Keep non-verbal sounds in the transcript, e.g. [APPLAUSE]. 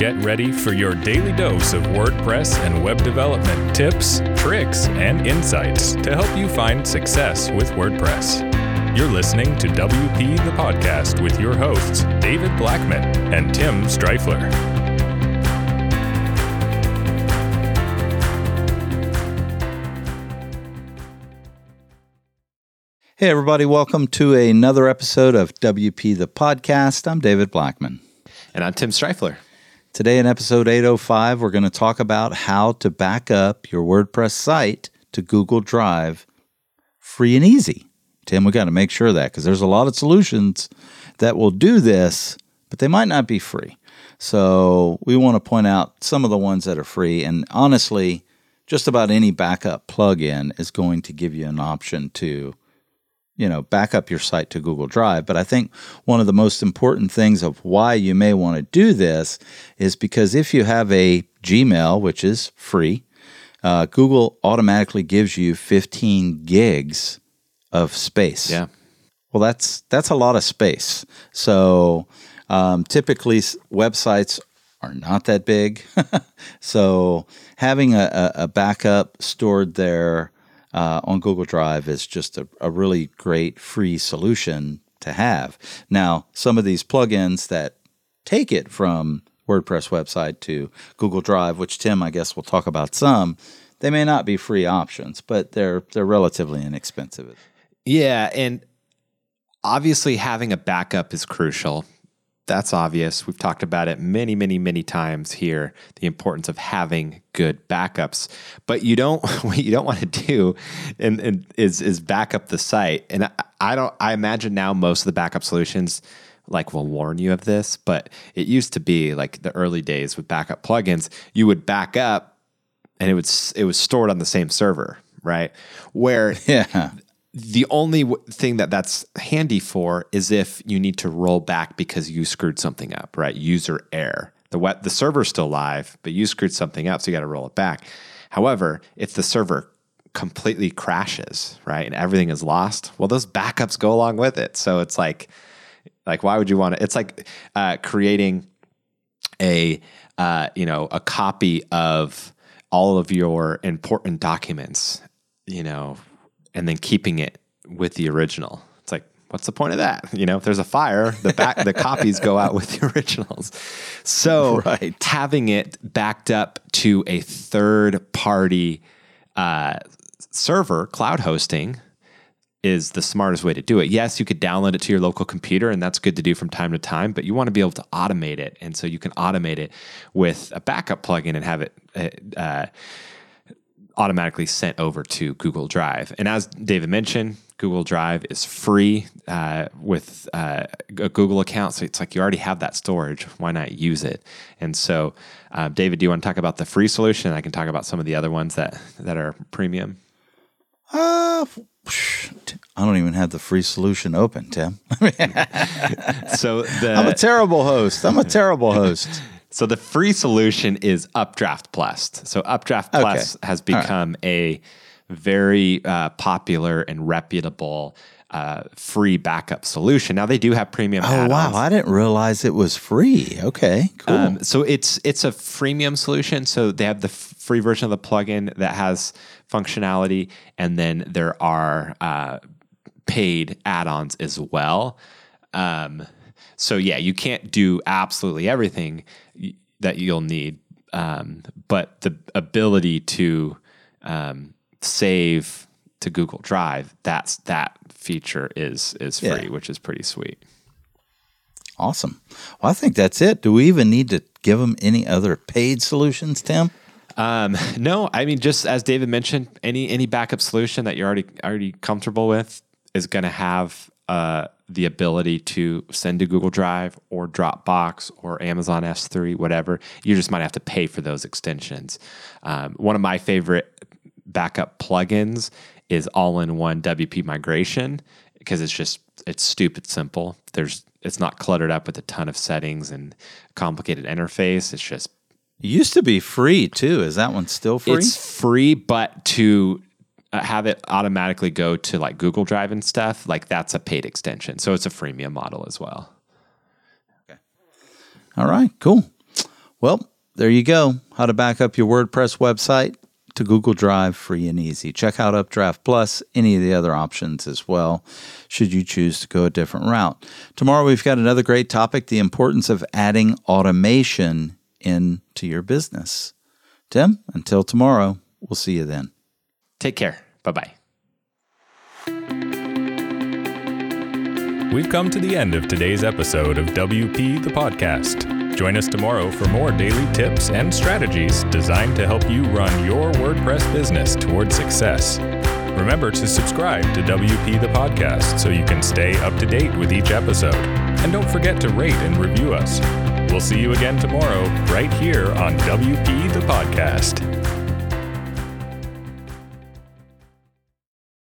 Get ready for your daily dose of WordPress and web development tips, tricks, and insights to help you find success with WordPress. You're listening to WP the Podcast with your hosts, David Blackman and Tim Strifler. Hey, everybody, welcome to another episode of WP the Podcast. I'm David Blackman. And I'm Tim Strifler. Today, in episode 805, we're going to talk about how to back up your WordPress site to Google Drive free and easy. Tim, we got to make sure that because there's a lot of solutions that will do this, but they might not be free. So, we want to point out some of the ones that are free. And honestly, just about any backup plugin is going to give you an option to you know, back up your site to Google Drive. But I think one of the most important things of why you may want to do this is because if you have a Gmail, which is free, uh, Google automatically gives you 15 gigs of space. Yeah. Well, that's that's a lot of space. So um, typically, websites are not that big. [LAUGHS] so having a, a backup stored there uh, on Google Drive is just a, a really great free solution to have. Now, some of these plugins that take it from WordPress website to Google Drive, which Tim, I guess, will talk about some, they may not be free options, but they're they're relatively inexpensive. Yeah, and obviously having a backup is crucial that's obvious. We've talked about it many, many, many times here. The importance of having good backups, but you don't. [LAUGHS] What you don't want to do, and, and is is back up the site. And I, I don't. I imagine now most of the backup solutions like will warn you of this, but it used to be like the early days with backup plugins. You would back up, and it would it was stored on the same server, right? Where [LAUGHS] yeah the only thing that that's handy for is if you need to roll back because you screwed something up, right? User error. The web, the server's still live, but you screwed something up, so you got to roll it back. However, if the server completely crashes, right, and everything is lost, well, those backups go along with it. So it's like, like why would you want to? It's like uh, creating a, uh, you know, a copy of all of your important documents, you know, and then keeping it with the original. It's like, what's the point of that? [LAUGHS] You know, if there's a fire, the back the copies go out with the [LAUGHS] originals. So [LAUGHS] right. having it backed up to a third party uh, server, cloud hosting, is the smartest way to do it. Yes, you could download it to your local computer, and that's good to do from time to time, but you want to be able to automate it. And so you can automate it with a backup plugin and have it. Uh, automatically sent over to Google Drive. And as David mentioned, Google Drive is free uh, with uh, a Google account. So it's like you already have that storage. Why not use it? And so, uh, David, do you want to talk about the free solution? I can talk about some of the other ones that, that are premium. Uh, I don't even have the free solution open, Tim. [LAUGHS] so the, I'm a terrible host. I'm a terrible host. So the free solution is Updraft Plus. So Updraft okay. Plus has become right. a very uh, popular and reputable uh, free backup solution. Now they do have premium. Oh add-ons. wow! I didn't realize it was free. Okay, cool. Um, so it's it's a freemium solution. So they have the f- free version of the plugin that has functionality, and then there are uh, paid add-ons as well. Um, so yeah, you can't do absolutely everything that you'll need, um, but the ability to um, save to Google Drive, that's that feature is is free, yeah. which is pretty sweet. Awesome. Well, I think that's it. Do we even need to give them any other paid solutions, Tim? Um, [LAUGHS] no, I mean, just as David mentioned, any any backup solution that you're already already comfortable with is going to have uh, the ability to send to Google Drive or Dropbox or Amazon S3, whatever. You just might have to pay for those extensions. Um, one of my favorite backup plugins is all-in-one WP migration because it's just it's stupid simple. There's it's not cluttered up with a ton of settings and complicated interface. It's just it used to be free too. Is that one still free? It's free, but to Uh, have it automatically go to like Google Drive and stuff, like that's a paid extension. So it's a freemium model as well. Okay. All right, cool. Well, there you go. How to back up your WordPress website to Google Drive free and easy. Check out Updraft Plus, any of the other options as well, should you choose to go a different route. Tomorrow, we've got another great topic the importance of adding automation into your business. Tim, until tomorrow, we'll see you then. Take care. Bye bye. We've come to the end of today's episode of WP the Podcast. Join us tomorrow for more daily tips and strategies designed to help you run your WordPress business towards success. Remember to subscribe to WP the Podcast so you can stay up to date with each episode. And don't forget to rate and review us. We'll see you again tomorrow, right here on WP the Podcast.